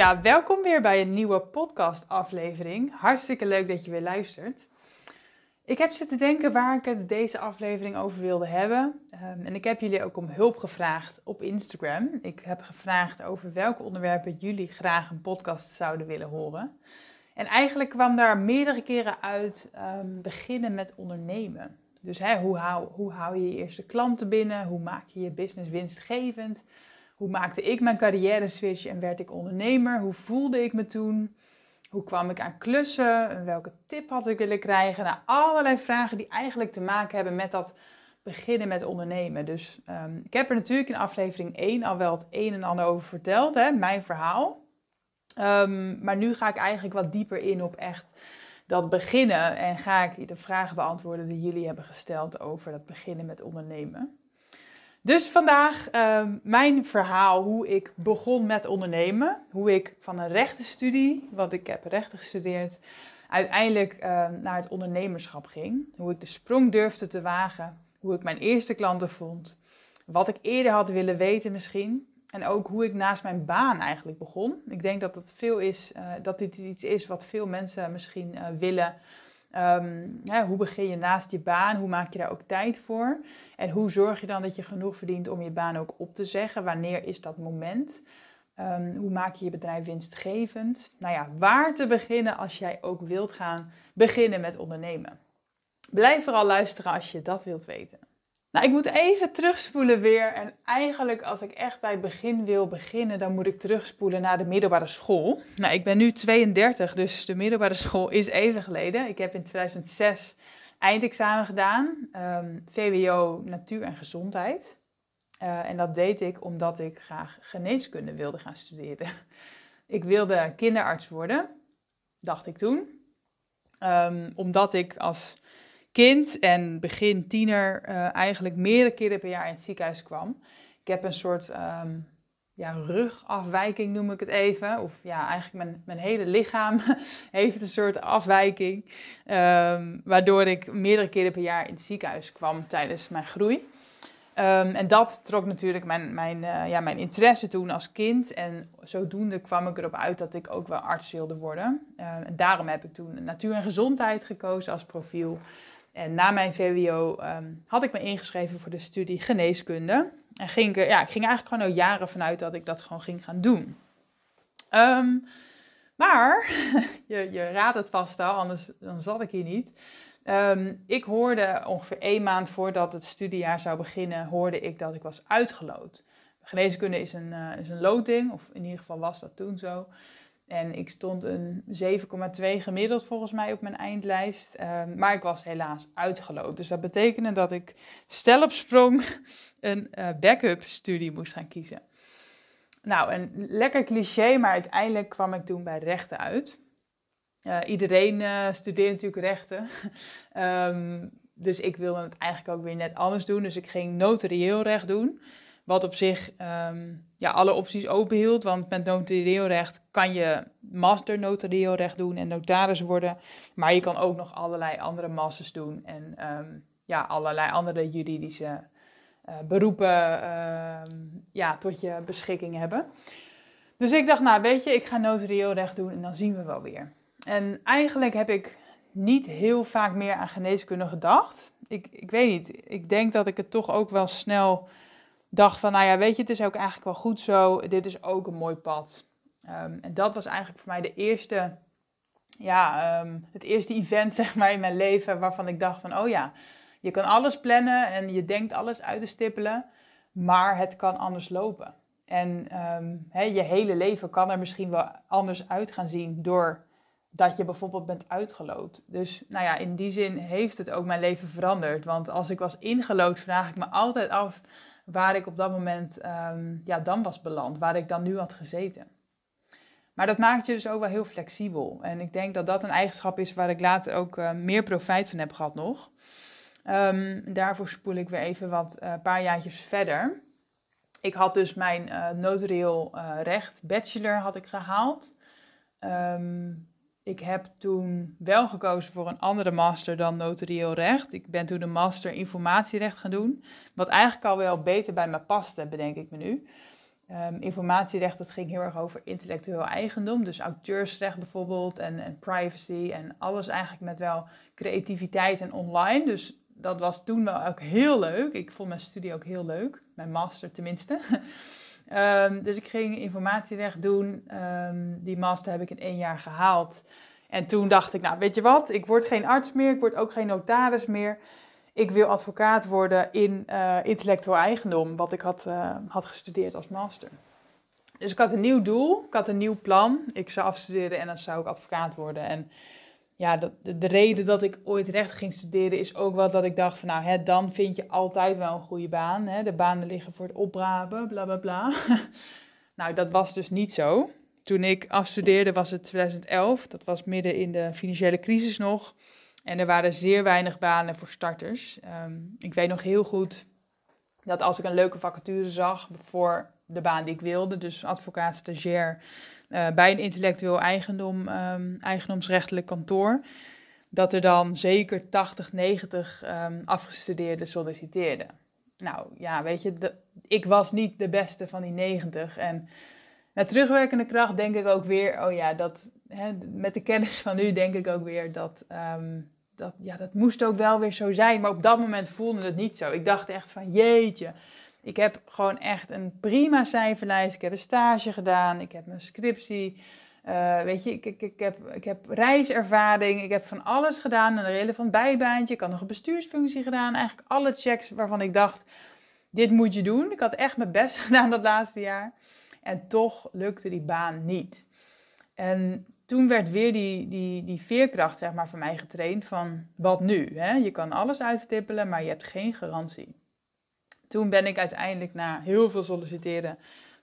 Ja, welkom weer bij een nieuwe podcast-aflevering. Hartstikke leuk dat je weer luistert. Ik heb zitten denken waar ik het deze aflevering over wilde hebben. Um, en ik heb jullie ook om hulp gevraagd op Instagram. Ik heb gevraagd over welke onderwerpen jullie graag een podcast zouden willen horen. En eigenlijk kwam daar meerdere keren uit um, beginnen met ondernemen. Dus hè, hoe, hou, hoe hou je je eerste klanten binnen? Hoe maak je je business winstgevend? Hoe maakte ik mijn carrière switch en werd ik ondernemer? Hoe voelde ik me toen? Hoe kwam ik aan klussen? En welke tip had ik willen krijgen? Nou, allerlei vragen die eigenlijk te maken hebben met dat beginnen met ondernemen. Dus um, ik heb er natuurlijk in aflevering 1 al wel het een en ander over verteld, hè, mijn verhaal. Um, maar nu ga ik eigenlijk wat dieper in op echt dat beginnen en ga ik de vragen beantwoorden die jullie hebben gesteld over dat beginnen met ondernemen. Dus vandaag uh, mijn verhaal hoe ik begon met ondernemen. Hoe ik van een rechtenstudie, want ik heb rechten gestudeerd, uiteindelijk uh, naar het ondernemerschap ging. Hoe ik de sprong durfde te wagen. Hoe ik mijn eerste klanten vond. Wat ik eerder had willen weten misschien. En ook hoe ik naast mijn baan eigenlijk begon. Ik denk dat het veel is, uh, dat dit iets is wat veel mensen misschien uh, willen. Um, hè, hoe begin je naast je baan? Hoe maak je daar ook tijd voor? En hoe zorg je dan dat je genoeg verdient om je baan ook op te zeggen? Wanneer is dat moment? Um, hoe maak je je bedrijf winstgevend? Nou ja, waar te beginnen als jij ook wilt gaan beginnen met ondernemen? Blijf vooral luisteren als je dat wilt weten. Nou, ik moet even terugspoelen weer. En eigenlijk, als ik echt bij het begin wil beginnen, dan moet ik terugspoelen naar de middelbare school. Nou, ik ben nu 32, dus de middelbare school is even geleden. Ik heb in 2006 eindexamen gedaan, um, VWO Natuur en Gezondheid. Uh, en dat deed ik omdat ik graag geneeskunde wilde gaan studeren. Ik wilde kinderarts worden, dacht ik toen. Um, omdat ik als kind en begin tiener uh, eigenlijk meerdere keren per jaar in het ziekenhuis kwam. Ik heb een soort um, ja, rugafwijking, noem ik het even. Of ja, eigenlijk mijn, mijn hele lichaam heeft een soort afwijking. Um, waardoor ik meerdere keren per jaar in het ziekenhuis kwam tijdens mijn groei. Um, en dat trok natuurlijk mijn, mijn, uh, ja, mijn interesse toen als kind. En zodoende kwam ik erop uit dat ik ook wel arts wilde worden. En daarom heb ik toen natuur en gezondheid gekozen als profiel. En na mijn VWO um, had ik me ingeschreven voor de studie geneeskunde. En ging ik, ja, ik ging eigenlijk gewoon al jaren vanuit dat ik dat gewoon ging gaan doen. Um, maar, je, je raadt het vast al, anders dan zat ik hier niet. Um, ik hoorde ongeveer één maand voordat het studiejaar zou beginnen, hoorde ik dat ik was uitgeloot. Geneeskunde is een, uh, is een loting, of in ieder geval was dat toen zo. En ik stond een 7,2 gemiddeld volgens mij op mijn eindlijst. Um, maar ik was helaas uitgeloot. Dus dat betekende dat ik stel op sprong een uh, backup studie moest gaan kiezen. Nou, een lekker cliché, maar uiteindelijk kwam ik toen bij rechten uit. Uh, iedereen uh, studeert natuurlijk rechten. um, dus ik wilde het eigenlijk ook weer net anders doen. Dus ik ging notarieel recht doen. Wat op zich um, ja, alle opties open hield. Want met notarieel recht kan je master notarieel recht doen en notaris worden. Maar je kan ook nog allerlei andere masters doen. En um, ja, allerlei andere juridische uh, beroepen uh, ja, tot je beschikking hebben. Dus ik dacht, nou weet je, ik ga notarieel recht doen en dan zien we wel weer. En eigenlijk heb ik niet heel vaak meer aan geneeskunde gedacht. Ik, ik weet niet, ik denk dat ik het toch ook wel snel dacht van, nou ja, weet je, het is ook eigenlijk wel goed zo. Dit is ook een mooi pad. Um, en dat was eigenlijk voor mij de eerste, ja, um, het eerste event zeg maar in mijn leven waarvan ik dacht van, oh ja, je kan alles plannen en je denkt alles uit te stippelen, maar het kan anders lopen. En he, je hele leven kan er misschien wel anders uit gaan zien door dat je bijvoorbeeld bent uitgeloot. Dus nou ja, in die zin heeft het ook mijn leven veranderd. Want als ik was ingelood, vraag ik me altijd af waar ik op dat moment um, ja, dan was beland, waar ik dan nu had gezeten. Maar dat maakt je dus ook wel heel flexibel. En ik denk dat dat een eigenschap is waar ik later ook uh, meer profijt van heb gehad nog. Um, daarvoor spoel ik weer even wat uh, paar jaartjes verder. Ik had dus mijn uh, recht bachelor had ik gehaald. Um, ik heb toen wel gekozen voor een andere master dan notarieel recht. Ik ben toen de master informatierecht gaan doen. Wat eigenlijk al wel beter bij me paste, bedenk ik me nu. Um, informatierecht, dat ging heel erg over intellectueel eigendom. Dus auteursrecht bijvoorbeeld en, en, privacy en alles eigenlijk met wel creativiteit en online. Dus dat was toen wel ook heel leuk. Ik vond mijn studie ook heel leuk. Mijn master tenminste. Um, dus ik ging informatierecht doen. Um, die master heb ik in één jaar gehaald. En toen dacht ik, nou weet je wat, ik word geen arts meer, ik word ook geen notaris meer. Ik wil advocaat worden in uh, intellectueel eigendom, wat ik had, uh, had gestudeerd als master. Dus ik had een nieuw doel, ik had een nieuw plan. Ik zou afstuderen en dan zou ik advocaat worden. En ja, de, de, reden dat ik ooit recht ging studeren is ook wel dat ik dacht van nou, hè, dan vind je altijd wel een goede baan. Hè? De banen liggen voor het opbraben, bla bla bla. nou, dat was dus niet zo. Toen ik afstudeerde was het 2011, dat was midden in de financiële crisis nog. En er waren zeer weinig banen voor starters. Um, ik weet nog heel goed dat als ik een leuke vacature zag voor de baan die ik wilde, dus advocaat stagiair uh, bij een intellectueel eigendom, um, eigendomsrechtelijk kantoor, dat er dan zeker 80, 90 um, afgestudeerden solliciteerden. Nou ja, weet je, ik was niet de beste van die 90. En met terugwerkende kracht denk ik ook weer, oh ja, dat, hè, met de kennis van nu denk ik ook weer dat, um, dat, ja, dat moest ook wel weer zo zijn. Maar op dat moment voelde het niet zo. Ik dacht echt van, jeetje, ik heb gewoon echt een prima cijferlijst. Ik heb een stage gedaan. Ik heb mijn scriptie. Uh, weet je, ik, ik, ik, heb, ik heb reiservaring. Ik heb van alles gedaan. Een relevant bijbaantje. Ik had nog een bestuursfunctie gedaan. Eigenlijk alle checks waarvan ik dacht, dit moet je doen. Ik had echt mijn best gedaan dat laatste jaar. En toch lukte die baan niet. En toen werd weer die, die, die veerkracht zeg maar, van mij getraind van wat nu? Hè? Je kan alles uitstippelen, maar je hebt geen garantie. Toen ben ik uiteindelijk na heel veel solliciteren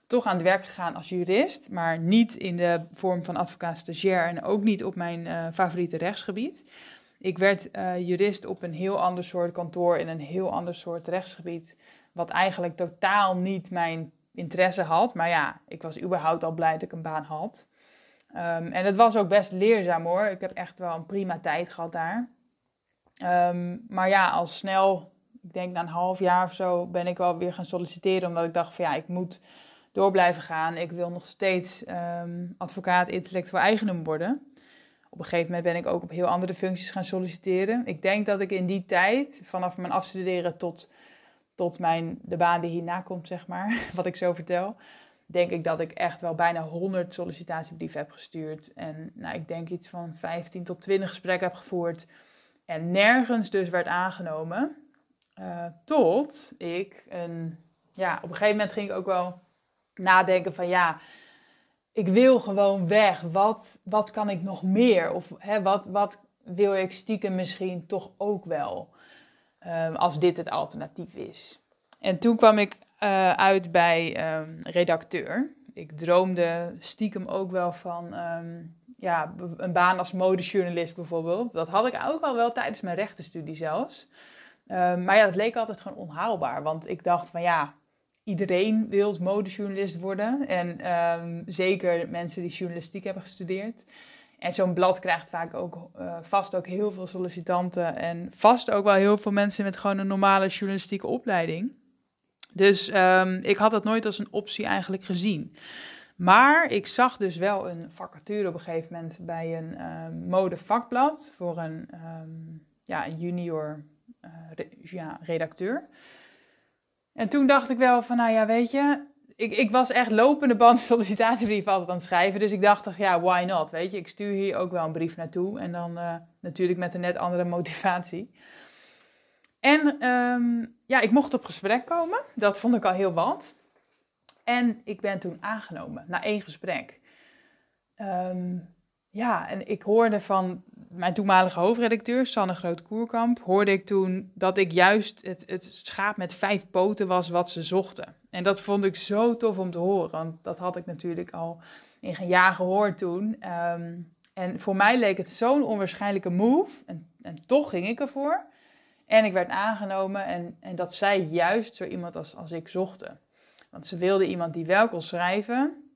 toch aan het werk gegaan als jurist, maar niet in de vorm van advocaat stagiair en ook niet op mijn uh, favoriete rechtsgebied. Ik werd uh, jurist op een heel ander soort kantoor in een heel ander soort rechtsgebied, wat eigenlijk totaal niet mijn interesse had. Maar ja, ik was überhaupt al blij dat ik een baan had. Um, en het was ook best leerzaam hoor. Ik heb echt wel een prima tijd gehad daar. Um, maar ja, al snel ik denk na een half jaar of zo ben ik wel weer gaan solliciteren. Omdat ik dacht van ja, ik moet door blijven gaan. Ik wil nog steeds um, advocaat intellectueel eigendom worden. Op een gegeven moment ben ik ook op heel andere functies gaan solliciteren. Ik denk dat ik in die tijd, vanaf mijn afstuderen tot, tot mijn, de baan die hierna komt, zeg maar, wat ik zo vertel, denk ik dat ik echt wel bijna 100 sollicitatiebrieven heb gestuurd. En nou, ik denk iets van 15 tot 20 gesprekken heb gevoerd. En nergens dus werd aangenomen. Uh, tot ik een, ja, op een gegeven moment ging ik ook wel nadenken van ja, ik wil gewoon weg. Wat, wat kan ik nog meer? Of hè, wat, wat wil ik stiekem misschien toch ook wel? Um, als dit het alternatief is. En toen kwam ik uh, uit bij um, redacteur. Ik droomde stiekem ook wel van um, ja, een baan als modejournalist bijvoorbeeld. Dat had ik ook al wel tijdens mijn rechtenstudie zelfs. Um, maar ja, dat leek altijd gewoon onhaalbaar. Want ik dacht van ja, iedereen wil modejournalist worden. En um, zeker mensen die journalistiek hebben gestudeerd. En zo'n blad krijgt vaak ook uh, vast ook heel veel sollicitanten. En vast ook wel heel veel mensen met gewoon een normale journalistieke opleiding. Dus um, ik had dat nooit als een optie eigenlijk gezien. Maar ik zag dus wel een vacature op een gegeven moment bij een modevakblad voor een, ja, een junior ja, redacteur. En toen dacht ik wel van, nou ja, weet je, ik, ik was echt lopende band sollicitatiebrief altijd aan het schrijven. Dus ik dacht, ja, why not, weet je. Ik stuur hier ook wel een brief naartoe. En dan uh, natuurlijk met een net andere motivatie. En um, ja, ik mocht op gesprek komen. Dat vond ik al heel wat. En ik ben toen aangenomen, na één gesprek. Um, ja, en ik hoorde van mijn toenmalige hoofdredacteur, Sanne Groot-Koerkamp, hoorde ik toen dat ik juist het, het schaap met vijf poten was wat ze zochten. En dat vond ik zo tof om te horen, want dat had ik natuurlijk al in gaan jagen hoor toen. Ehm, en voor mij leek het zo'n onwaarschijnlijke move. En, en toch ging ik ervoor. En ik werd aangenomen en, en dat zij juist zo iemand als, als ik zochten. Want ze wilde iemand die wel kon schrijven,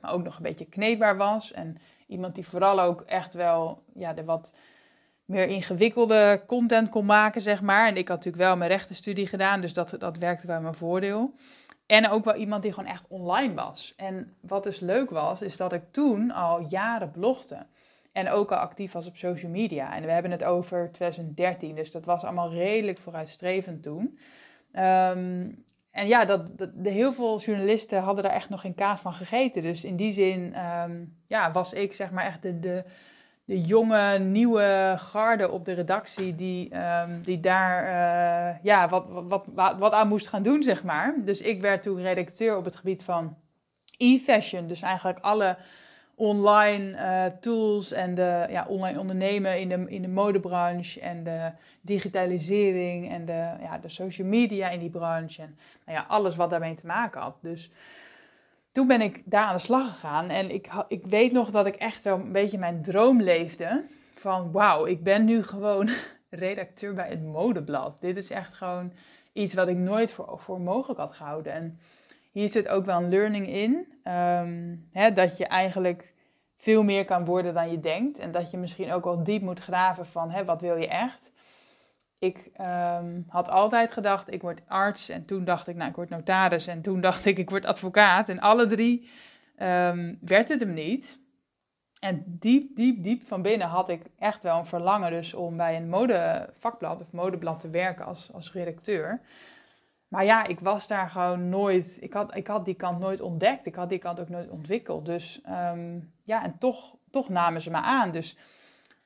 maar ook nog een beetje kneedbaar was. En iemand die vooral ook echt wel ja, de wat meer ingewikkelde content kon maken, zeg maar. En ik had natuurlijk wel mijn rechtenstudie gedaan, dus dat, dat werkte bij mijn voordeel. En ook wel iemand die gewoon echt online was. En wat dus leuk was, is dat ik toen al jaren blogde. En ook al actief was op social media. En we hebben het over 2013, dus dat was allemaal redelijk vooruitstrevend toen. Ehm, en ja, dat, dat, de, heel veel journalisten hadden daar echt nog geen kaas van gegeten. Dus in die zin ehm, ja, was ik zeg maar echt de, de, de jonge, nieuwe garde op de redactie die, ehm, die daar uh, ja, wat, wat, wat, wat aan moest gaan doen, zeg maar. Dus ik werd toen redacteur op het gebied van e-fashion. Dus eigenlijk alle online uh, tools en de ja, online ondernemen in de, in de modebranche en de digitalisering en de, ja, de social media in die branche en nou ja, alles wat daarmee te maken had. Dus toen ben ik daar aan de slag gegaan en ik, ik weet nog dat ik echt wel een beetje mijn droom leefde van wauw, ik ben nu gewoon redacteur bij het modeblad. Dit is echt gewoon iets wat ik nooit voor, voor mogelijk had gehouden. En hier zit ook wel een learning in. Ehm, hè, dat je eigenlijk veel meer kan worden dan je denkt. En dat je misschien ook wel diep moet graven van hè, wat wil je echt. Ik ehm, had altijd gedacht, ik word arts. En toen dacht ik, nou, ik word notaris. En toen dacht ik, ik word advocaat. En alle drie um, werd het hem niet. En diep, diep, diep van binnen had ik echt wel een verlangen dus om bij een modevakblad of modeblad te werken als, als redacteur. Maar ja, ik was daar gewoon nooit. Ik had, ik had die kant nooit ontdekt. Ik had die kant ook nooit ontwikkeld. Dus ehm, ja, en toch, toch namen ze me aan. Dus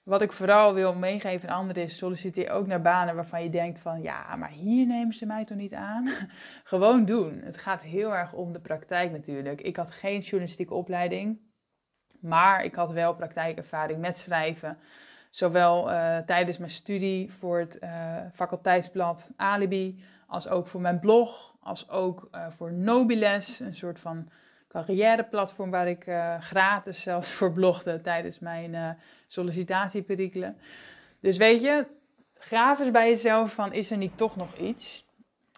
wat ik vooral wil meegeven aan anderen is: solliciteer ook naar banen waarvan je denkt: van ja, maar hier nemen ze mij toch niet aan? gewoon doen. Het gaat heel erg om de praktijk natuurlijk. Ik had geen journalistieke opleiding, maar ik had wel praktijkervaring met schrijven. Zowel uh, tijdens mijn studie voor het uh, faculteitsblad Alibi als ook voor mijn blog, als ook uh, voor Nobiles, een soort van carrièreplatform waar ik uh, gratis zelfs voor blogde tijdens mijn uh, sollicitatieperikelen. Dus weet je, graaf eens bij jezelf van is er niet toch nog iets?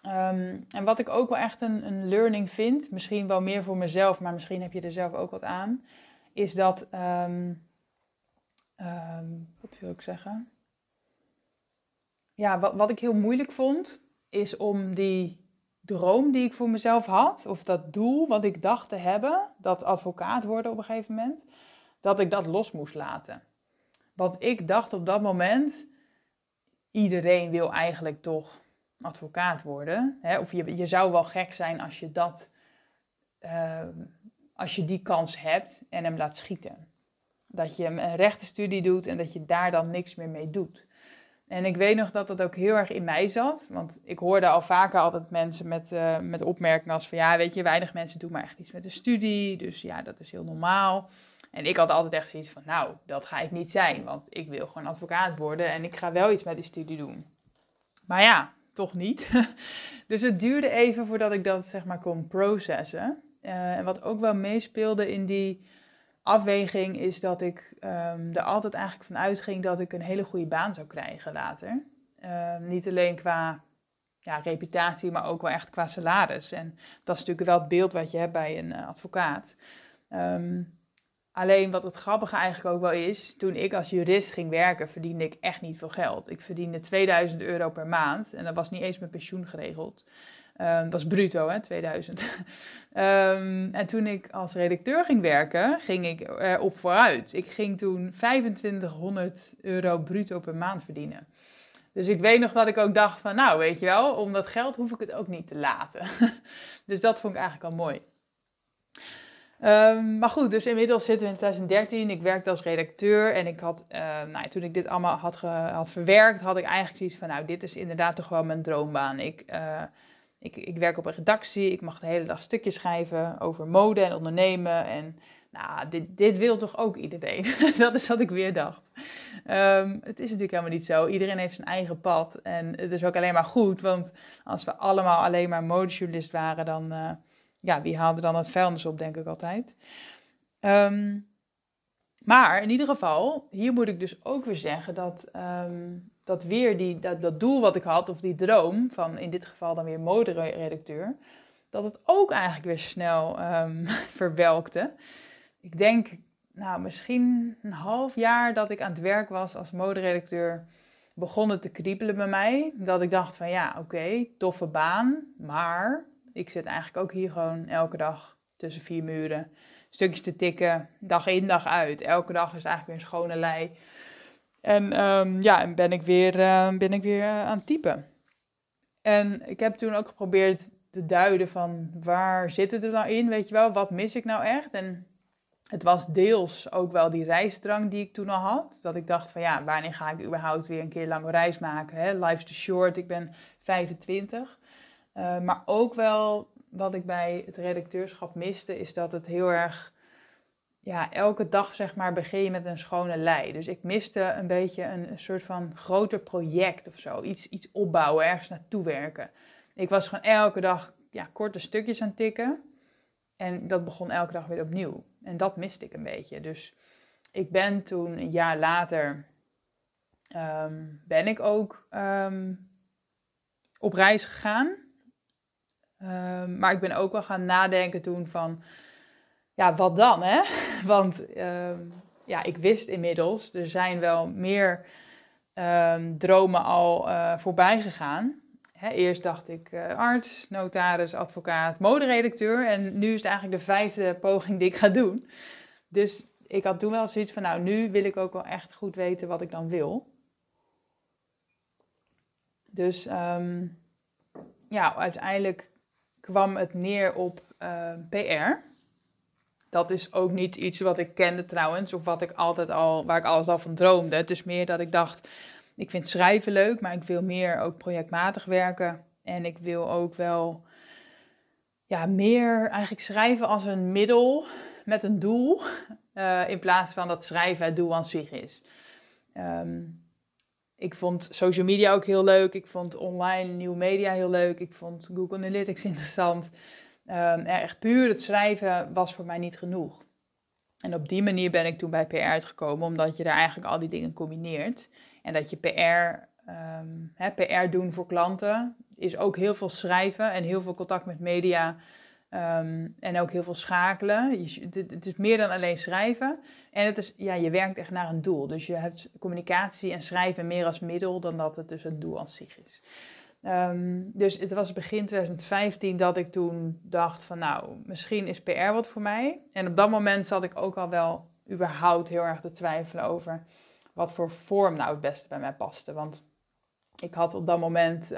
Um, en wat ik ook wel echt een, een, learning vind, misschien wel meer voor mezelf, maar misschien heb je er zelf ook wat aan, is dat, um, um, wat wil ik zeggen? Ja, wat, wat ik heel moeilijk vond, is om die droom die ik voor mezelf had, of dat doel wat ik dacht te hebben, dat advocaat worden op een gegeven moment, dat ik dat los moest laten. Want ik dacht op dat moment, iedereen wil eigenlijk toch advocaat worden. Hè? Of je, je zou wel gek zijn als je dat, uh, als je die kans hebt en hem laat schieten. Dat je een rechtenstudie doet en dat je daar dan niks meer mee doet. En ik weet nog dat dat ook heel erg in mij zat. Want ik hoorde al vaker altijd mensen met, uh, met opmerkingen als van... ja, weet je, weinig mensen doen maar echt iets met de studie. Dus ja, dat is heel normaal. En ik had altijd echt zoiets van... nou, dat ga ik niet zijn. Want ik wil gewoon advocaat worden en ik ga wel iets met die studie doen. Maar ja, toch niet. dus het duurde even voordat ik dat zeg maar kon processen. Uh, en wat ook wel meespeelde in die afweging is dat ik um, er altijd eigenlijk van uitging dat ik een hele goede baan zou krijgen later. Um, niet alleen qua ja, reputatie, maar ook wel echt qua salaris. En dat is natuurlijk wel het beeld wat je hebt bij een uh, advocaat. Um, alleen wat het grappige eigenlijk ook wel is, toen ik als jurist ging werken, verdiende ik echt niet veel geld. Ik verdiende 2000 euro per maand en dat was niet eens mijn pensioen geregeld. Um, dat was bruto, hè, 2000. um, ehm, en toen ik als redacteur ging werken, ging ik erop vooruit. Ik ging toen 2500 euro bruto per maand verdienen. Dus ik weet nog dat ik ook dacht van, nou weet je wel, om dat geld hoef ik het ook niet te laten. dus dat vond ik eigenlijk al mooi. Um, maar goed, dus inmiddels zitten we in 2013. Ik werkte als redacteur en ik had, nou, toen ik dit allemaal had, had verwerkt, had ik eigenlijk zoiets van, nou, dit is inderdaad toch wel mijn droombaan. Ik, uh, ik, ik werk op een redactie, ik mag de hele dag stukjes schrijven over mode en ondernemen. En nou, dit, dit wil toch ook iedereen? dat is wat ik weer dacht. Um, het is natuurlijk helemaal niet zo. Iedereen heeft zijn eigen pad. En het is ook alleen maar goed, want als we allemaal alleen maar modejournalist waren, dan, uh, ja, wie haalde dan het vuilnis op, denk ik altijd. Ehm, maar in ieder geval, hier moet ik dus ook weer zeggen dat, ehm, dat weer die, dat, dat doel wat ik had, of die droom van in dit geval dan weer moderedacteur, dat het ook eigenlijk weer snel um, verwelkte. Ik denk, nou misschien een half jaar dat ik aan het werk was als moderedacteur, begon het te kriebelen bij mij. Dat ik dacht van ja, oké, toffe baan, maar ik zit eigenlijk ook hier gewoon elke dag tussen vier muren stukjes te tikken, dag in, dag uit. Elke dag is eigenlijk weer een schone lei. En um, ja, en ben ik weer, uh, ben ik weer uh, aan het typen. En ik heb toen ook geprobeerd te duiden van waar zit het er nou in, weet je wel, wat mis ik nou echt? En het was deels ook wel die reisdrang die ik toen al had. Dat ik dacht van ja, wanneer ga ik überhaupt weer een keer lange reis maken? Hè? Life's too short, ik ben 25. Uh, eh, maar ook wel wat ik bij het redacteurschap miste, is dat het heel erg, ja, elke dag zeg maar begin je met een schone lei. Dus ik miste een beetje een, soort van groter project of zo. Iets, iets opbouwen, ergens naartoe werken. Ik was gewoon elke dag ja, korte stukjes aan het tikken. En dat begon elke dag weer opnieuw. En dat miste ik een beetje. Dus ik ben toen een jaar later, um, ben ik ook um, op reis gegaan. Um, maar ik ben ook wel gaan nadenken toen van, ja, wat dan hè? Want ja, ik wist inmiddels, er zijn wel meer dromen al uh, voorbij gegaan. Hè, eerst dacht ik uh, arts, notaris, advocaat, moderedacteur. En nu is het eigenlijk de vijfde poging die ik ga doen. Dus ik had toen wel zoiets van, nou, nu wil ik ook wel echt goed weten wat ik dan wil. Dus um, ja, uiteindelijk kwam het neer op eh, PR. Dat is ook niet iets wat ik kende trouwens, of wat ik altijd al, waar ik alles al van droomde. Het is meer dat ik dacht, ik vind schrijven leuk, maar ik wil meer ook projectmatig werken. En ik wil ook wel ja, meer eigenlijk schrijven als een middel met een doel. Uh, in plaats van dat schrijven het doel aan zich is. Um, ik vond social media ook heel leuk. Ik vond online nieuwe media heel leuk. Ik vond Google Analytics interessant. Um, echt puur het schrijven was voor mij niet genoeg. En op die manier ben ik toen bij PR uitgekomen, omdat je daar eigenlijk al die dingen combineert. En dat je PR, um, hè, PR doen voor klanten is ook heel veel schrijven en heel veel contact met media. Um, en ook heel veel schakelen. Het, is meer dan alleen schrijven. En het is, ja, je werkt echt naar een doel. Dus je hebt communicatie en schrijven meer als middel dan dat het dus een doel aan zich is. Um, dus het was begin 2015 dat ik toen dacht van nou, misschien is PR wat voor mij. En op dat moment zat ik ook al wel überhaupt heel erg te twijfelen over wat voor vorm nou het beste bij mij paste. Want ik had op dat moment, um,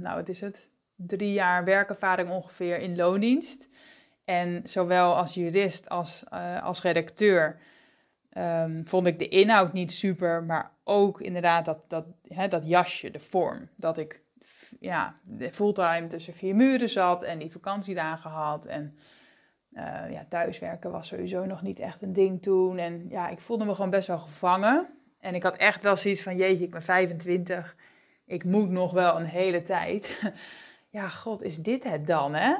nou wat is het, drie jaar werkervaring ongeveer in loondienst. En zowel als jurist als uh, als redacteur um, vond ik de inhoud niet super, maar ook inderdaad dat, dat, hè, dat jasje, de vorm. Dat ik ja, fulltime tussen vier muren zat en die vakantiedagen had. En uh, ja, thuiswerken was sowieso nog niet echt een ding toen. En ja, ik voelde me gewoon best wel gevangen. En ik had echt wel zoiets van, jeetje, ik ben 25. Ik moet nog wel een hele tijd. ja, god, is dit het dan, hè?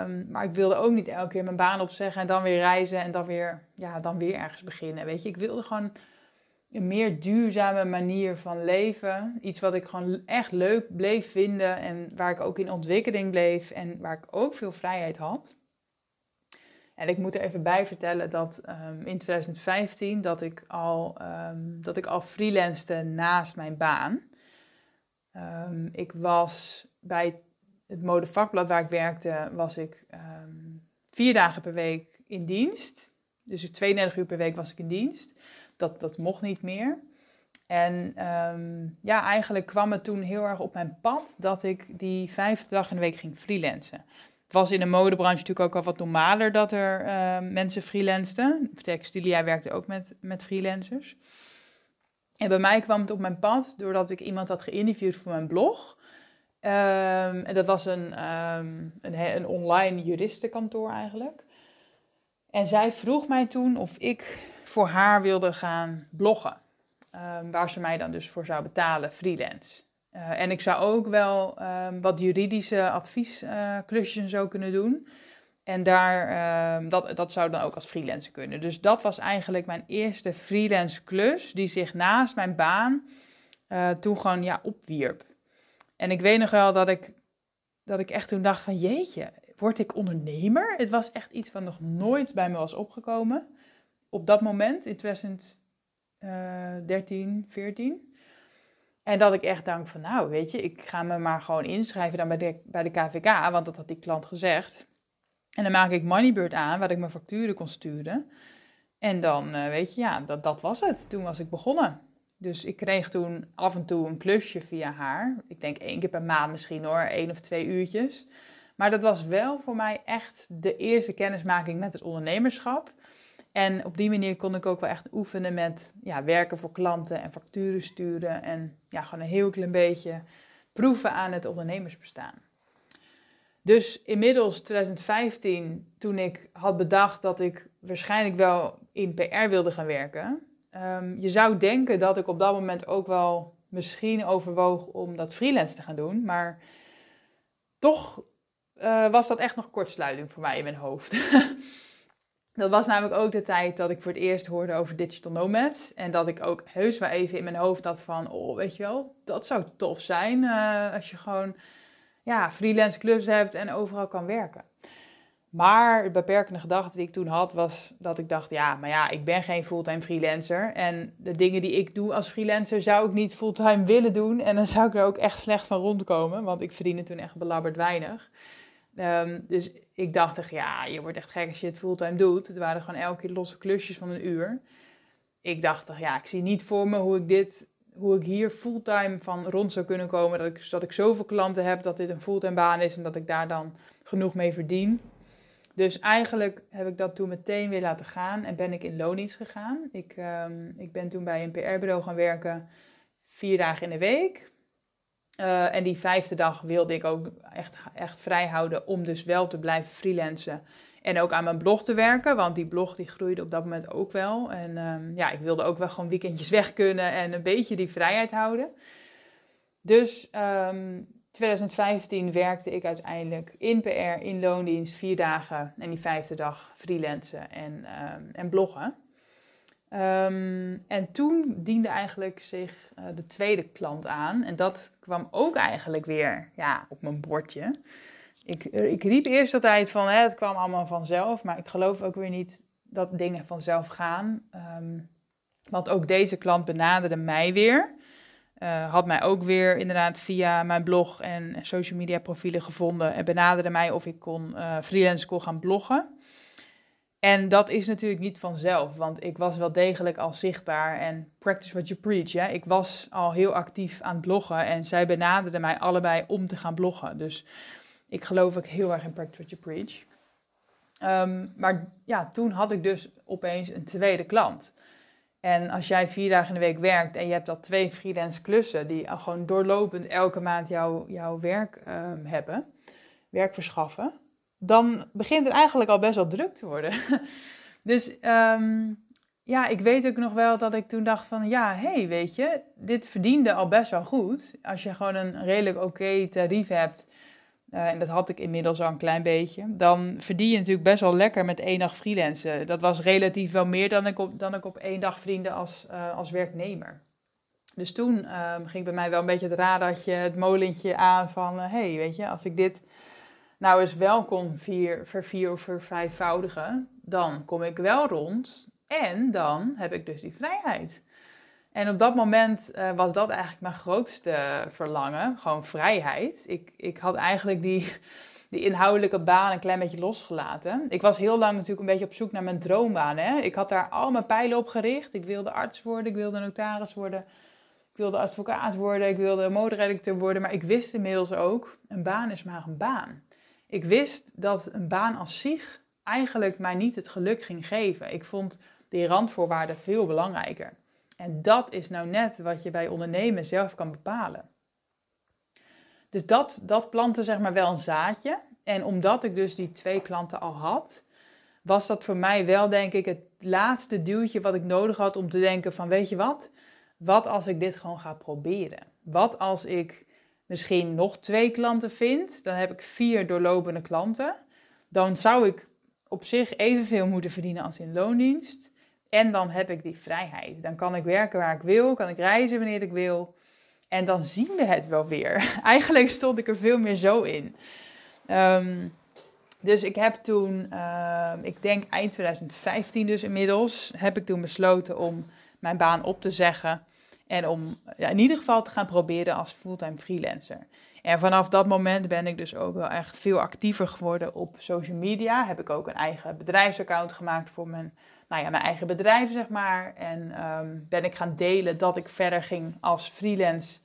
Um, maar ik wilde ook niet elke keer mijn baan opzeggen en dan weer reizen en dan weer, ja, dan weer ergens beginnen. Weet je, ik wilde gewoon een meer duurzame manier van leven. Iets wat ik gewoon echt leuk bleef vinden en waar ik ook in ontwikkeling bleef en waar ik ook veel vrijheid had. En ik moet er even bij vertellen dat um, in 2015 dat ik al, um, dat ik al naast mijn baan. Um, ik was bij het modevakblad waar ik werkte, was ik vier dagen per week in dienst. Dus 32 uur per week was ik in dienst. Dat, dat mocht niet meer. En ja, eigenlijk kwam het toen heel erg op mijn pad dat ik die vijfde dag in de week ging freelancen. Het was in de modebranche natuurlijk ook al wat normaler dat er uh, mensen freelanceden. Textilia werkte ook met, met freelancers. En bij mij kwam het op mijn pad doordat ik iemand had geïnterviewd voor mijn blog. Um, en dat was een, een, een, online juristenkantoor eigenlijk. En zij vroeg mij toen of ik voor haar wilde gaan bloggen. Um, waar ze mij dan dus voor zou betalen, freelance. Uh, en ik zou ook wel um, wat juridische adviesklusjes uh, zo kunnen doen. En daar, ehm, dat, dat zou dan ook als freelancer kunnen. Dus dat was eigenlijk mijn eerste freelance klus die zich naast mijn baan uh, toen gewoon ja, opwierp. En ik weet nog wel dat ik, dat ik echt toen dacht van jeetje, word ik ondernemer? Het was echt iets wat nog nooit bij me was opgekomen. Op dat moment, in 2013, 14. En dat ik echt denk van nou, weet je, ik ga me maar gewoon inschrijven dan bij de, bij de KVK, want dat had die klant gezegd. En dan maak ik Moneybird aan, waar ik mijn facturen kon sturen. En dan, uh, weet je, ja, dat, dat was het. Toen was ik begonnen. Dus ik kreeg toen af en toe een klusje via haar. Ik denk één keer per maand misschien hoor, één of twee uurtjes. Maar dat was wel voor mij echt de eerste kennismaking met het ondernemerschap. En op die manier kon ik ook wel echt oefenen met ja, werken voor klanten en facturen sturen. En ja, gewoon een heel klein beetje proeven aan het ondernemersbestaan. Dus inmiddels 2015, toen ik had bedacht dat ik waarschijnlijk wel in PR wilde gaan werken. Um, je zou denken dat ik op dat moment ook wel misschien overwoog om dat freelance te gaan doen. Maar toch uh, was dat echt nog kortsluiting voor mij in mijn hoofd. dat was namelijk ook de tijd dat ik voor het eerst hoorde over digital nomads. En dat ik ook heus wel even in mijn hoofd had van, oh weet je wel, dat zou tof zijn uh, als je gewoon ja, freelance clubs hebt en overal kan werken. Maar de beperkende gedachte die ik toen had was dat ik dacht, ja, maar ja, ik ben geen fulltime freelancer. En de dingen die ik doe als freelancer zou ik niet fulltime willen doen. En dan zou ik er ook echt slecht van rondkomen, want ik verdiende toen echt belabberd weinig. Um, dus ik dacht, ja, je wordt echt gek als je het fulltime doet. Het waren gewoon elke keer losse klusjes van een uur. Ik dacht, ja, ik zie niet voor me hoe ik dit hoe ik hier fulltime van rond zou kunnen komen. Dat ik, dat ik zoveel klanten heb dat dit een fulltime baan is en dat ik daar dan genoeg mee verdien. Dus eigenlijk heb ik dat toen meteen weer laten gaan en ben ik in loondienst gegaan. Ik, um, ik ben toen bij een PR-bureau gaan werken, vier dagen in de week. Uh, en die vijfde dag wilde ik ook echt, echt vrij houden om dus wel te blijven freelancen. En ook aan mijn blog te werken, want die blog die groeide op dat moment ook wel. En um, ja, ik wilde ook wel gewoon weekendjes weg kunnen en een beetje die vrijheid houden. Dus um, 2015 werkte ik uiteindelijk in PR, in loondienst, vier dagen en die vijfde dag freelancen en, um, en bloggen. Um, en toen diende eigenlijk zich uh, de tweede klant aan. En dat kwam ook eigenlijk weer ja, op mijn bordje. Ik, ik riep eerst altijd van het kwam allemaal vanzelf, maar ik geloof ook weer niet dat dingen vanzelf gaan. Um, want ook deze klant benaderde mij weer. Uh, had mij ook weer inderdaad via mijn blog en social media profielen gevonden en benaderde mij of ik kon uh, freelance kon gaan bloggen. En dat is natuurlijk niet vanzelf, want ik was wel degelijk al zichtbaar en practice what you preach. Hè? Ik was al heel actief aan het bloggen en zij benaderden mij allebei om te gaan bloggen. Dus ik geloof ook heel erg in practice what you preach. Um, maar ja, toen had ik dus opeens een tweede klant. En als jij vier dagen in de week werkt en je hebt al twee freelance klussen die al gewoon doorlopend elke maand jou, jouw werk um, hebben, werk verschaffen, dan begint het eigenlijk al best wel druk te worden. dus um, ja, ik weet ook nog wel dat ik toen dacht van ja, hé, hey, weet je, dit verdiende al best wel goed. Als je gewoon een redelijk oké tarief hebt uh, en dat had ik inmiddels al een klein beetje, dan verdien je natuurlijk best wel lekker met één dag freelancen. Dat was relatief wel meer dan ik op, dan ik op één dag verdiende als, uh, als werknemer. Dus toen uh, ging bij mij wel een beetje het radartje, het molentje aan van, hé, hey, weet je, als ik dit nou eens wel kon vier, vervier of vervijfvoudigen, dan kom ik wel rond en dan heb ik dus die vrijheid. En op dat moment uh, was dat eigenlijk mijn grootste verlangen, gewoon vrijheid. Ik, ik had eigenlijk die, die inhoudelijke baan een klein beetje losgelaten. Ik was heel lang natuurlijk een beetje op zoek naar mijn droombaan. Hè? Ik had daar al mijn pijlen op gericht. Ik wilde arts worden, ik wilde notaris worden, ik wilde advocaat worden, ik wilde moderedacteur worden. Maar ik wist inmiddels ook, een baan is maar een baan. Ik wist dat een baan als zich eigenlijk mij niet het geluk ging geven. Ik vond die randvoorwaarden veel belangrijker. En dat is nou net wat je bij ondernemen zelf kan bepalen. Dus dat, dat plantte zeg maar wel een zaadje. En omdat ik dus die twee klanten al had, was dat voor mij wel denk ik het laatste duwtje wat ik nodig had om te denken van weet je wat, wat als ik dit gewoon ga proberen? Wat als ik misschien nog twee klanten vind, dan heb ik vier doorlopende klanten. dan zou ik op zich evenveel moeten verdienen als in loondienst. En dan heb ik die vrijheid. Dan kan ik werken waar ik wil, kan ik reizen wanneer ik wil. En dan zien we het wel weer. Eigenlijk stond ik er veel meer zo in. Ehm, dus ik heb toen, ehm, ik denk eind 2015 dus inmiddels, heb ik toen besloten om mijn baan op te zeggen. En om ja, in ieder geval te gaan proberen als fulltime freelancer. En vanaf dat moment ben ik dus ook wel echt veel actiever geworden op social media. Heb ik ook een eigen bedrijfsaccount gemaakt voor mijn, nou ja, mijn eigen bedrijf, zeg maar. En ehm, ben ik gaan delen dat ik verder ging als freelance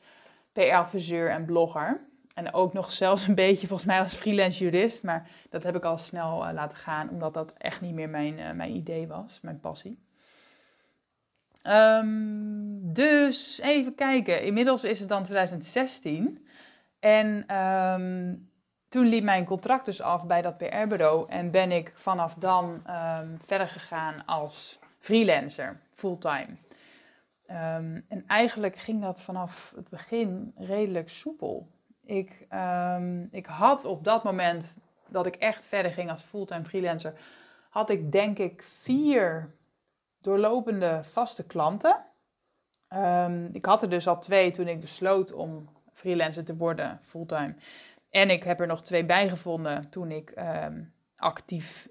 PR-adviseur en blogger. En ook nog zelfs een beetje volgens mij als freelance jurist. Maar dat heb ik al snel uh, laten gaan, omdat dat echt niet meer mijn, uh, mijn idee was, mijn passie. Um, dus even kijken. Inmiddels is het dan 2016. En um, toen liep mijn contract dus af bij dat PR-bureau. En ben ik vanaf dan um, verder gegaan als freelancer, fulltime. En eigenlijk ging dat vanaf het begin redelijk soepel. Ik, ik had op dat moment dat ik echt verder ging als fulltime freelancer, had ik denk ik vier doorlopende vaste klanten. ik had er dus al twee toen ik besloot om freelancer te worden, fulltime. En ik heb er nog twee bijgevonden toen ik um, actief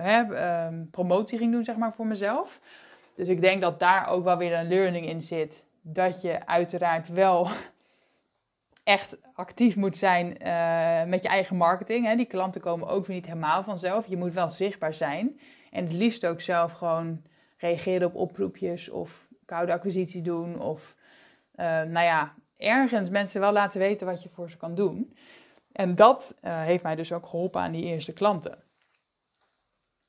heb, um, promotie ging doen, zeg maar, voor mezelf. Dus ik denk dat daar ook wel weer een learning in zit. Dat je uiteraard wel echt actief moet zijn uh, met je eigen marketing. Hè. Die klanten komen ook weer niet helemaal vanzelf. Je moet wel zichtbaar zijn. En het liefst ook zelf gewoon reageren op oproepjes of koude acquisitie doen. Of uh, nou ja, ergens mensen wel laten weten wat je voor ze kan doen. En dat uh, heeft mij dus ook geholpen aan die eerste klanten.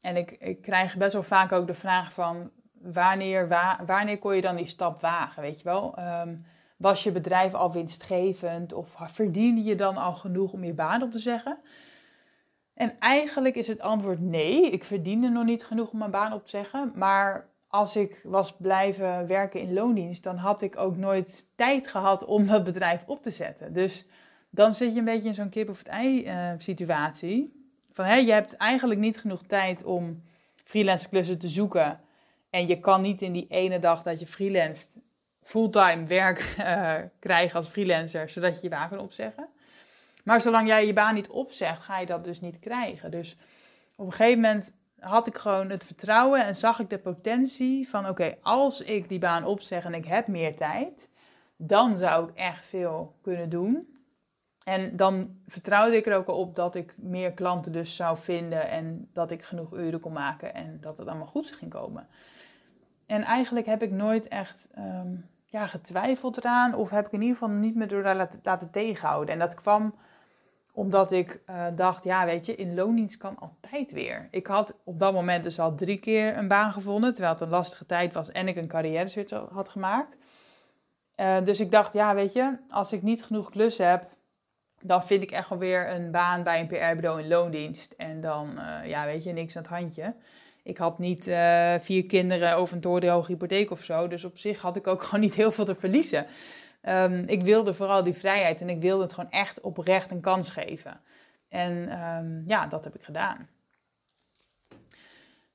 En ik, ik krijg best wel vaak ook de vraag van wanneer, wa wanneer kon je dan die stap wagen, weet je wel? Um, was je bedrijf al winstgevend of verdiende je dan al genoeg om je baan op te zeggen? En eigenlijk is het antwoord nee, ik verdiende nog niet genoeg om mijn baan op te zeggen, maar als ik was blijven werken in loondienst, dan had ik ook nooit tijd gehad om dat bedrijf op te zetten. Dus dan zit je een beetje in zo'n kip of het ei uh, situatie. Van hé, je hebt eigenlijk niet genoeg tijd om freelance klussen te zoeken. En je kan niet in die ene dag dat je freelance fulltime werk uh, krijgen als freelancer, zodat je je baan kan opzeggen. Maar zolang jij je baan niet opzegt, ga je dat dus niet krijgen. Dus op een gegeven moment had ik gewoon het vertrouwen en zag ik de potentie van oké, als ik die baan opzeg en ik heb meer tijd, dan zou ik echt veel kunnen doen. En dan vertrouwde ik er ook al op dat ik meer klanten dus zou vinden en dat ik genoeg uren kon maken en dat het allemaal goed ging komen. En eigenlijk heb ik nooit echt um, ja, getwijfeld eraan of heb ik in ieder geval niet meer door laten, laten tegenhouden. En dat kwam omdat ik uh, dacht, ja, weet je, in loondienst kan altijd weer. Ik had op dat moment dus al drie keer een baan gevonden, terwijl het een lastige tijd was en ik een carrière switch had gemaakt. Uh, dus ik dacht, ja, weet je, als ik niet genoeg klus heb, dan vind ik echt wel weer een baan bij een PR-bureau in loondienst. En dan, uh, ja, weet je, niks aan het handje. Ik had niet vier kinderen over een torenhoge hypotheek of zo, dus op zich had ik ook gewoon niet heel veel te verliezen. Um, ik wilde vooral die vrijheid en ik wilde het gewoon echt oprecht een kans geven. En um, ja, dat heb ik gedaan.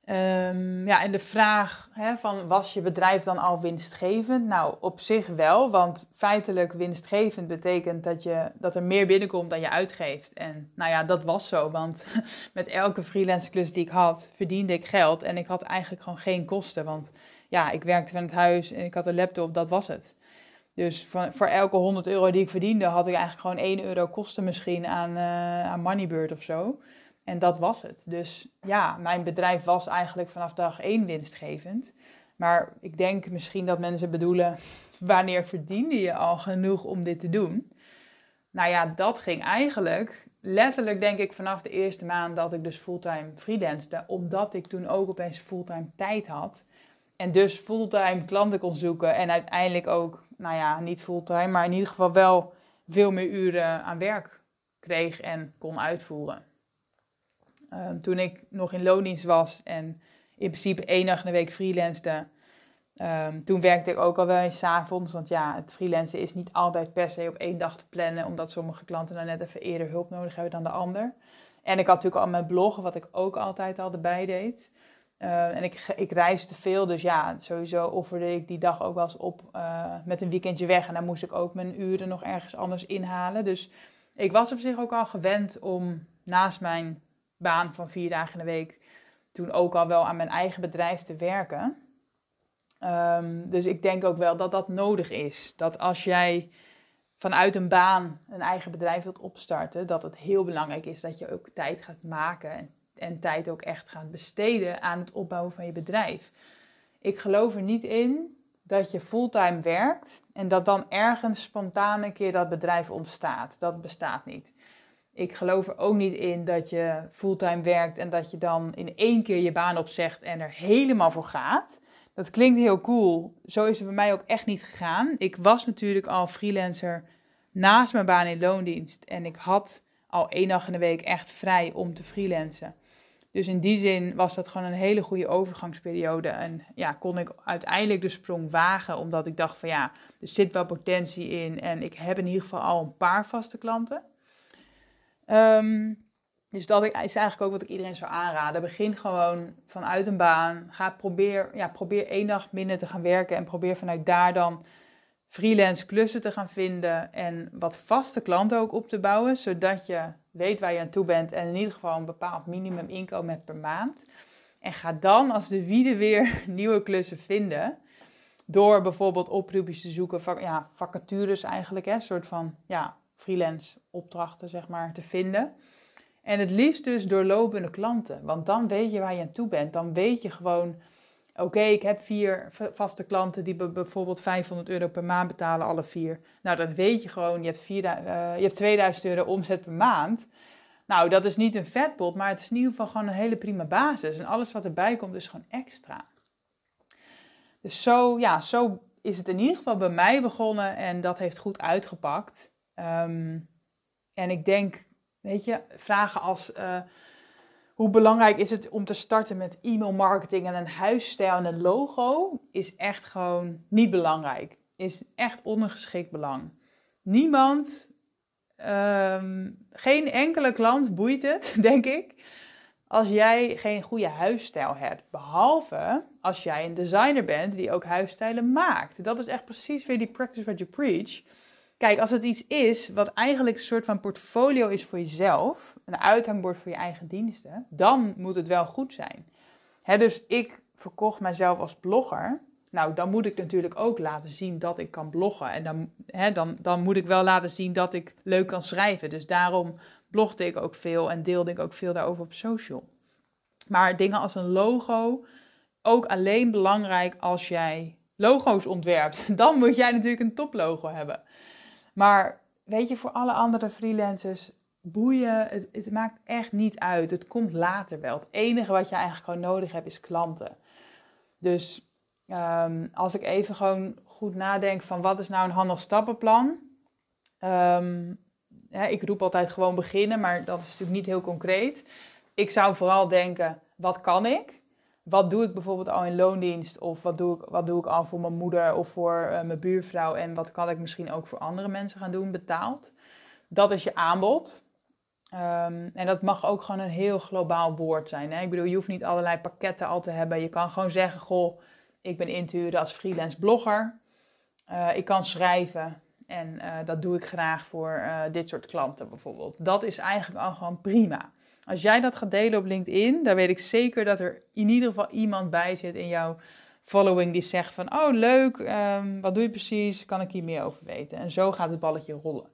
Um, ja, en de vraag hè, van was je bedrijf dan al winstgevend? Nou, op zich wel, want feitelijk winstgevend betekent dat, je, dat er meer binnenkomt dan je uitgeeft. En nou ja, dat was zo, want met elke freelance klus die ik had, verdiende ik geld en ik had eigenlijk gewoon geen kosten. Want ja, ik werkte van het huis en ik had een laptop, dat was het. Dus voor, voor elke 100 euro die ik verdiende, had ik eigenlijk gewoon 1 euro kosten misschien aan, uh, aan Moneybird of zo. En dat was het. Dus ja, mijn bedrijf was eigenlijk vanaf dag 1 winstgevend. Maar ik denk misschien dat mensen bedoelen, wanneer verdiende je al genoeg om dit te doen? Nou ja, dat ging eigenlijk letterlijk denk ik vanaf de eerste maand dat ik dus fulltime freelancede. Omdat ik toen ook opeens fulltime tijd had. En dus fulltime klanten kon zoeken en uiteindelijk ook nou ja, niet fulltime, maar in ieder geval wel veel meer uren aan werk kreeg en kon uitvoeren. Um, toen ik nog in loondienst was en in principe één dag in de week freelancede, um, toen werkte ik ook al wel eens s avonds. Want ja, het freelancen is niet altijd per se op één dag te plannen, omdat sommige klanten dan net even eerder hulp nodig hebben dan de ander. En ik had natuurlijk al mijn bloggen, wat ik ook altijd al erbij deed. Uh, en ik, ik reisde veel, dus ja, sowieso offerde ik die dag ook wel eens op uh, met een weekendje weg. En dan moest ik ook mijn uren nog ergens anders inhalen. Dus ik was op zich ook al gewend om naast mijn baan van vier dagen in de week toen ook al wel aan mijn eigen bedrijf te werken. Um, dus ik denk ook wel dat dat nodig is. Dat als jij vanuit een baan een eigen bedrijf wilt opstarten, dat het heel belangrijk is dat je ook tijd gaat maken en, en tijd ook echt gaat besteden aan het opbouwen van je bedrijf. Ik geloof er niet in dat je fulltime werkt en dat dan ergens spontaan een keer dat bedrijf ontstaat. Dat bestaat niet. Ik geloof er ook niet in dat je fulltime werkt en dat je dan in één keer je baan opzegt en er helemaal voor gaat. Dat klinkt heel cool. Zo is het bij mij ook echt niet gegaan. Ik was natuurlijk al freelancer naast mijn baan in loondienst. En ik had al één dag in de week echt vrij om te freelancen. Dus in die zin was dat gewoon een hele goede overgangsperiode. En ja, kon ik uiteindelijk de sprong wagen, omdat ik dacht van ja, er zit wel potentie in. En ik heb in ieder geval al een paar vaste klanten. Um, dus dat is eigenlijk ook wat ik iedereen zou aanraden. Begin gewoon vanuit een baan. Ga probeer, ja, probeer één dag minder te gaan werken. En probeer vanuit daar dan freelance klussen te gaan vinden. En wat vaste klanten ook op te bouwen. Zodat je weet waar je aan toe bent. En in ieder geval een bepaald minimum inkomen hebt per maand. En ga dan als de wiede weer nieuwe klussen vinden. Door bijvoorbeeld oproepjes te zoeken. Ja, vacatures eigenlijk. Hè, een soort van ja, freelance opdrachten zeg maar te vinden. En het liefst dus doorlopende klanten. Want dan weet je waar je aan toe bent. Dan weet je gewoon, oké, ik heb vier vaste klanten die bijvoorbeeld 500 euro per maand betalen, alle vier. Nou, dan weet je gewoon, je hebt, vier, uh, je hebt 2000 euro omzet per maand. Nou, dat is niet een vetpot, maar het is in ieder geval gewoon een hele prima basis. En alles wat erbij komt is gewoon extra. Dus zo, ja, zo is het in ieder geval bij mij begonnen en dat heeft goed uitgepakt. Um, en ik denk Weet je, vragen als uh, hoe belangrijk is het om te starten met e-mail marketing en een huisstijl en een logo, is echt gewoon niet belangrijk. Is echt ondergeschikt belang. Niemand, um, geen enkele klant boeit het, denk ik, als jij geen goede huisstijl hebt. Behalve als jij een designer bent die ook huisstijlen maakt. Dat is echt precies weer die practice what you preach. Kijk, als het iets is wat eigenlijk een soort van portfolio is voor jezelf, een uithangbord voor je eigen diensten, dan moet het wel goed zijn. dus ik verkocht mijzelf als blogger. Nou, dan moet ik natuurlijk ook laten zien dat ik kan bloggen. En dan, dan, dan moet ik wel laten zien dat ik leuk kan schrijven. Dus daarom blogde ik ook veel en deelde ik ook veel daarover op social. Maar dingen als een logo, ook alleen belangrijk als jij logo's ontwerpt. Dan moet jij natuurlijk een toplogo hebben. Maar weet je, voor alle andere freelancers, boeien, het, het, maakt echt niet uit. Het komt later wel. Het enige wat je eigenlijk gewoon nodig hebt is klanten. Dus um, als ik even gewoon goed nadenk van wat is nou een handig stappenplan. Um, ik roep altijd gewoon beginnen, maar dat is natuurlijk niet heel concreet. Ik zou vooral denken, wat kan ik? Wat doe ik bijvoorbeeld al in loondienst? Of wat doe ik, wat doe ik al voor mijn moeder of voor uh, mijn buurvrouw? En wat kan ik misschien ook voor andere mensen gaan doen, betaald? Dat is je aanbod. Um, en dat mag ook gewoon een heel globaal woord zijn. Hè? Ik bedoel, je hoeft niet allerlei pakketten al te hebben. Je kan gewoon zeggen, goh, ik ben inturen als freelance blogger. Uh, ik kan schrijven en uh, dat doe ik graag voor dit soort klanten bijvoorbeeld. Dat is eigenlijk al gewoon prima. Als jij dat gaat delen op LinkedIn, dan weet ik zeker dat er in ieder geval iemand bij zit in jouw following die zegt van, oh leuk, um, wat doe je precies, kan ik hier meer over weten? En zo gaat het balletje rollen.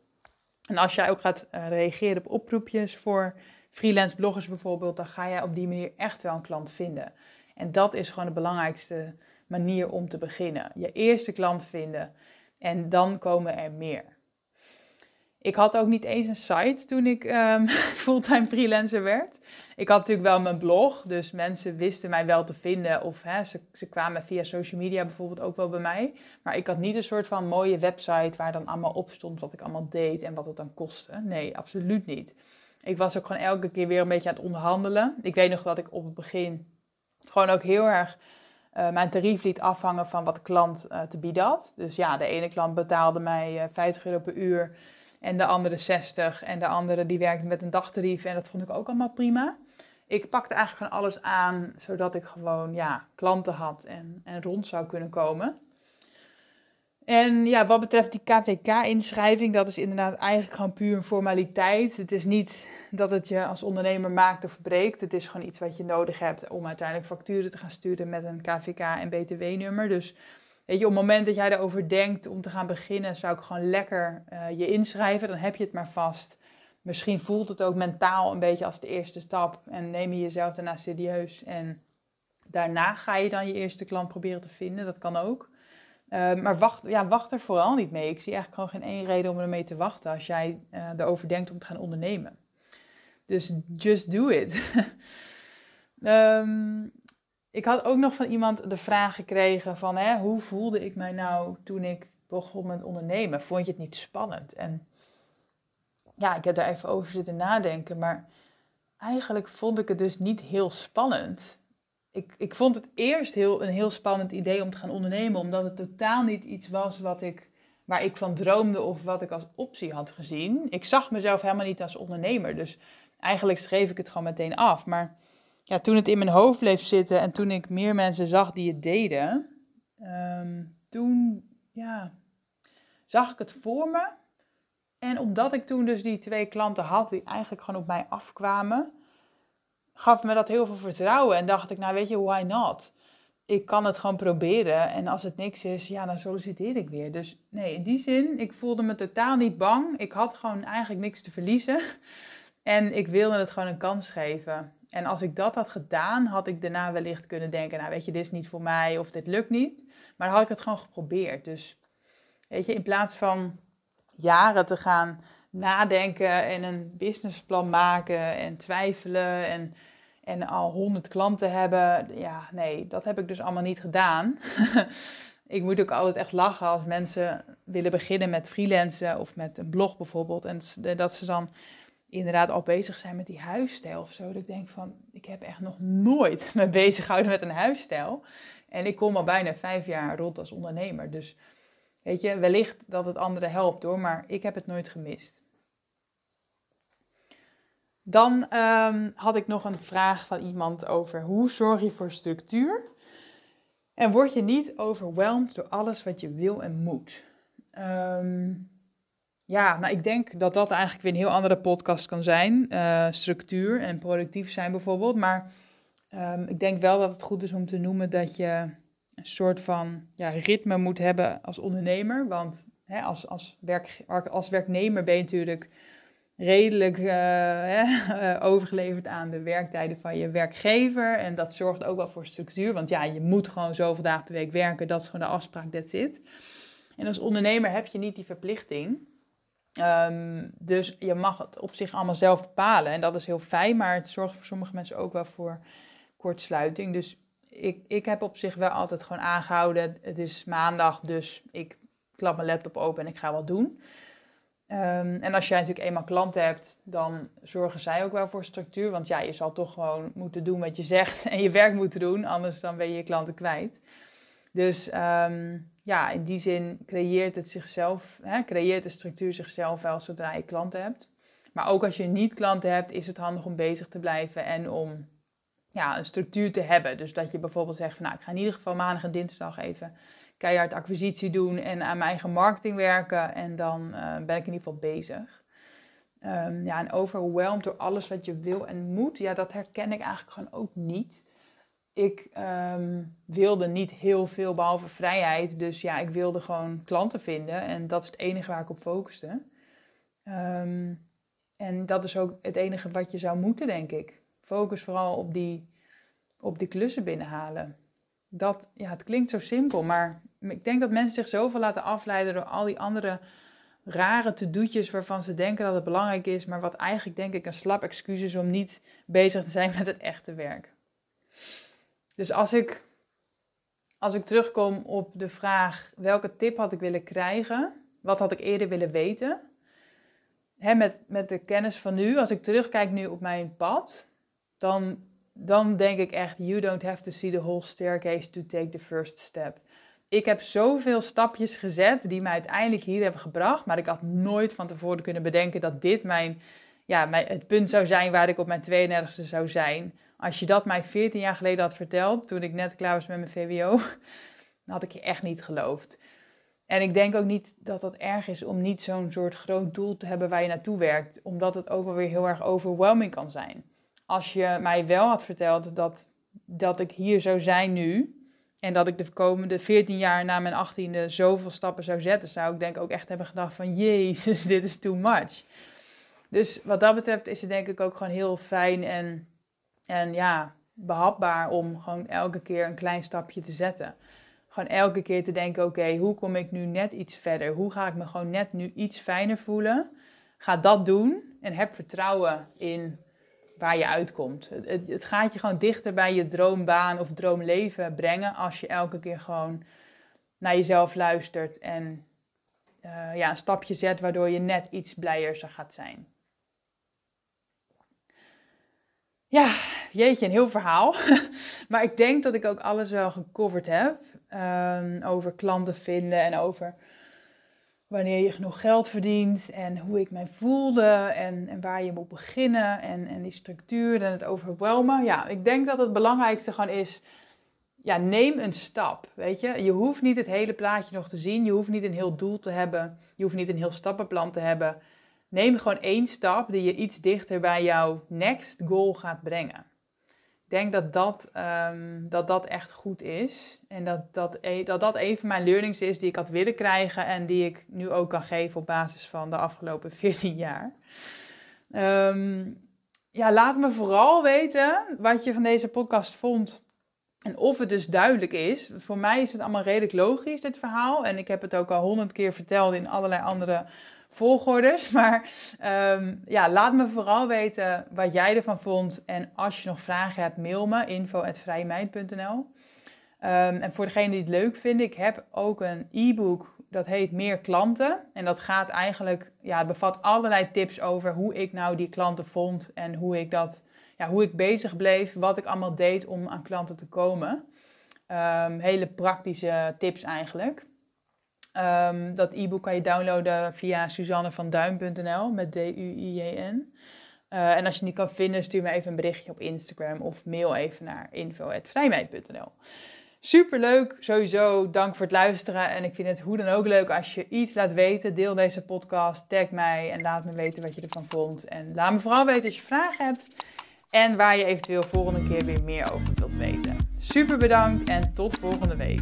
En als jij ook gaat uh, reageren op oproepjes voor freelance bloggers bijvoorbeeld, dan ga jij op die manier echt wel een klant vinden. En dat is gewoon de belangrijkste manier om te beginnen. Je eerste klant vinden en dan komen er meer. Ik had ook niet eens een site toen ik um, fulltime freelancer werd. Ik had natuurlijk wel mijn blog, dus mensen wisten mij wel te vinden. Of hè, ze, ze kwamen via social media bijvoorbeeld ook wel bij mij. Maar ik had niet een soort van mooie website waar dan allemaal op stond wat ik allemaal deed en wat het dan kostte. Nee, absoluut niet. Ik was ook gewoon elke keer weer een beetje aan het onderhandelen. Ik weet nog dat ik op het begin gewoon ook heel erg uh, mijn tarief liet afhangen van wat de klant uh, te bieden had. Dus ja, de ene klant betaalde mij uh, eh, 50 euro per uur. En de andere 60. En de andere die werkte met een dagtarief. En dat vond ik ook allemaal prima. Ik pakte eigenlijk van alles aan, zodat ik gewoon ja, klanten had en, en rond zou kunnen komen. En ja, wat betreft die KVK-inschrijving, dat is inderdaad eigenlijk gewoon puur een formaliteit. Het is niet dat het je als ondernemer maakt of breekt. Het is gewoon iets wat je nodig hebt om uiteindelijk facturen te gaan sturen met een KVK en BTW-nummer. Dus weet je, op het moment dat jij erover denkt om te gaan beginnen, zou ik gewoon lekker uh, je inschrijven. Dan heb je het maar vast. Misschien voelt het ook mentaal een beetje als de eerste stap en neem je jezelf daarna serieus. En daarna ga je dan je eerste klant proberen te vinden. Dat kan ook. Uh, maar wacht, ja, wacht er vooral niet mee. Ik zie eigenlijk gewoon geen één reden om ermee te wachten als jij uh, erover denkt om te gaan ondernemen. Dus just do it. um, ik had ook nog van iemand de vraag gekregen van hè, hoe voelde ik mij nou toen ik begon met ondernemen? Vond je het niet spannend? En ja, ik heb daar even over zitten nadenken, maar eigenlijk vond ik het dus niet heel spannend. Ik, ik vond het eerst heel, een heel spannend idee om te gaan ondernemen, omdat het totaal niet iets was wat ik, waar ik van droomde of wat ik als optie had gezien. Ik zag mezelf helemaal niet als ondernemer, dus eigenlijk schreef ik het gewoon meteen af. Maar ja, toen het in mijn hoofd bleef zitten en toen ik meer mensen zag die het deden, ehm, toen ja, zag ik het voor me. En omdat ik toen dus die twee klanten had die eigenlijk gewoon op mij afkwamen, gaf me dat heel veel vertrouwen. En dacht ik, nou weet je, why not? Ik kan het gewoon proberen. En als het niks is, ja, dan solliciteer ik weer. Dus nee, in die zin, ik voelde me totaal niet bang. Ik had gewoon eigenlijk niks te verliezen. En ik wilde het gewoon een kans geven. En als ik dat had gedaan, had ik daarna wellicht kunnen denken, nou weet je, dit is niet voor mij of dit lukt niet. Maar dan had ik het gewoon geprobeerd. Dus weet je, in plaats van jaren te gaan nadenken en een businessplan maken en twijfelen en, en al honderd klanten hebben. Ja, nee, dat heb ik dus allemaal niet gedaan. ik moet ook altijd echt lachen als mensen willen beginnen met freelancen of met een blog bijvoorbeeld. En dat ze dan inderdaad al bezig zijn met die huisstijl of zo. Dat ik denk van, ik heb echt nog nooit me bezig gehouden met een huisstijl. En ik kom al bijna vijf jaar rond als ondernemer. Dus weet je, wellicht dat het anderen helpt hoor, maar ik heb het nooit gemist. Dan um, had ik nog een vraag van iemand over hoe zorg je voor structuur en word je niet overweldigd door alles wat je wil en moet. Um, ja, nou ik denk dat dat eigenlijk weer een heel andere podcast kan zijn. Uh, structuur en productief zijn bijvoorbeeld. Maar um, ik denk wel dat het goed is om te noemen dat je een soort van ja, ritme moet hebben als ondernemer. Want hè, als, als, werk, als werknemer ben je natuurlijk redelijk uh, overgeleverd aan de werktijden van je werkgever. En dat zorgt ook wel voor structuur. Want ja, je moet gewoon zoveel dagen per week werken. Dat is gewoon de afspraak, that's it. En als ondernemer heb je niet die verplichting. Um, dus je mag het op zich allemaal zelf bepalen. En dat is heel fijn, maar het zorgt voor sommige mensen ook wel voor kortsluiting. Dus ik, ik heb op zich wel altijd gewoon aangehouden. Het is maandag, dus ik klap mijn laptop open en ik ga wat doen. Um, en als jij natuurlijk eenmaal klanten hebt, dan zorgen zij ook wel voor structuur. Want ja, je zal toch gewoon moeten doen wat je zegt en je werk moeten doen, anders dan ben je je klanten kwijt. Dus um, ja, in die zin creëert het zichzelf, hè, creëert de structuur zichzelf wel zodra je klanten hebt. Maar ook als je niet klanten hebt, is het handig om bezig te blijven en om ja, een structuur te hebben. Dus dat je bijvoorbeeld zegt van nou, ik ga in ieder geval maandag en dinsdag even keihard acquisitie doen en aan mijn eigen marketing werken. En dan uh, ben ik in ieder geval bezig. Um, ja, en overwhelmed door alles wat je wil en moet, ja, dat herken ik eigenlijk gewoon ook niet ik um, wilde niet heel veel behalve vrijheid. Dus ja, ik wilde gewoon klanten vinden. En dat is het enige waar ik op focuste. Um, en dat is ook het enige wat je zou moeten, denk ik. Focus vooral op die, op die klussen binnenhalen. Dat, ja, het klinkt zo simpel, maar ik denk dat mensen zich zoveel laten afleiden door al die andere rare to-do'tjes waarvan ze denken dat het belangrijk is, maar wat eigenlijk denk ik een slap excuus is om niet bezig te zijn met het echte werk. Dus als ik, als ik terugkom op de vraag welke tip had ik willen krijgen, wat had ik eerder willen weten, hè, met, met de kennis van nu, als ik terugkijk nu op mijn pad, dan, dan denk ik echt, you don't have to see the whole staircase to take the first step. ik heb zoveel stapjes gezet die mij uiteindelijk hier hebben gebracht. Maar ik had nooit van tevoren kunnen bedenken dat dit mijn, ja, mijn, het punt zou zijn waar ik op mijn 32e zou zijn. Als je dat mij 14 jaar geleden had verteld, toen ik net klaar was met mijn VWO, dan had ik je echt niet geloofd. En ik denk ook niet dat dat erg is om niet zo'n soort groot doel te hebben waar je naartoe werkt, omdat het ook wel weer heel erg overwhelming kan zijn. Als je mij wel had verteld dat, dat ik hier zou zijn nu, en dat ik de komende 14 jaar na mijn 18e zoveel stappen zou zetten, zou ik denk ook echt hebben gedacht van jezus, dit is too much. Dus wat dat betreft is het denk ik ook gewoon heel fijn en, en ja, behapbaar om gewoon elke keer een klein stapje te zetten. Gewoon elke keer te denken, oké, hoe kom ik nu net iets verder? Hoe ga ik me gewoon net nu iets fijner voelen? Ga dat doen en heb vertrouwen in waar je uitkomt. Het, gaat je gewoon dichter bij je droombaan of droomleven brengen als je elke keer gewoon naar jezelf luistert en uh, ja, een stapje zet waardoor je net iets blijer gaat zijn. Ja, jeetje, een heel verhaal. maar ik denk dat ik ook alles wel gecoverd heb. Um, over klanten vinden en over wanneer je genoeg geld verdient en hoe ik mij voelde en, en waar je moet beginnen en, en die structuur en het overwelmen. Ja, ik denk dat het belangrijkste gewoon is, ja, neem een stap, weet je. Je hoeft niet het hele plaatje nog te zien, je hoeft niet een heel doel te hebben, je hoeft niet een heel stappenplan te hebben. Neem gewoon één stap die je iets dichter bij jouw next goal gaat brengen. Ik denk dat dat, um, dat dat echt goed is. En dat dat, e, dat dat een mijn learnings is die ik had willen krijgen. En die ik nu ook kan geven op basis van de afgelopen 14 jaar. Um, ja, laat me vooral weten wat je van deze podcast vond. En of het dus duidelijk is. Voor mij is het allemaal redelijk logisch, dit verhaal. En ik heb het ook al honderd keer verteld in allerlei andere volgordes. Maar um, ja, laat me vooral weten wat jij ervan vond. En als je nog vragen hebt, mail me info.vrijmeid.nl um, En voor degene die het leuk vinden, ik heb ook een e-book dat heet Meer Klanten. En dat gaat eigenlijk, ja, bevat allerlei tips over hoe ik nou die klanten vond en hoe ik dat, ja, hoe ik bezig bleef, wat ik allemaal deed om aan klanten te komen. Um, hele praktische tips eigenlijk. Um, dat e-book kan je downloaden via suzannevanduin.nl met D-U-I-J-N. Uh, en als je het niet kan vinden, stuur me even een berichtje op Instagram of mail even naar info.vrijmeid.nl. Superleuk, sowieso. Dank voor het luisteren. En ik vind het hoe dan ook leuk als je iets laat weten. Deel deze podcast, tag mij en laat me weten wat je ervan vond. En laat me vooral weten als je vragen hebt en waar je eventueel volgende keer weer meer over wilt weten. Super bedankt en tot volgende week.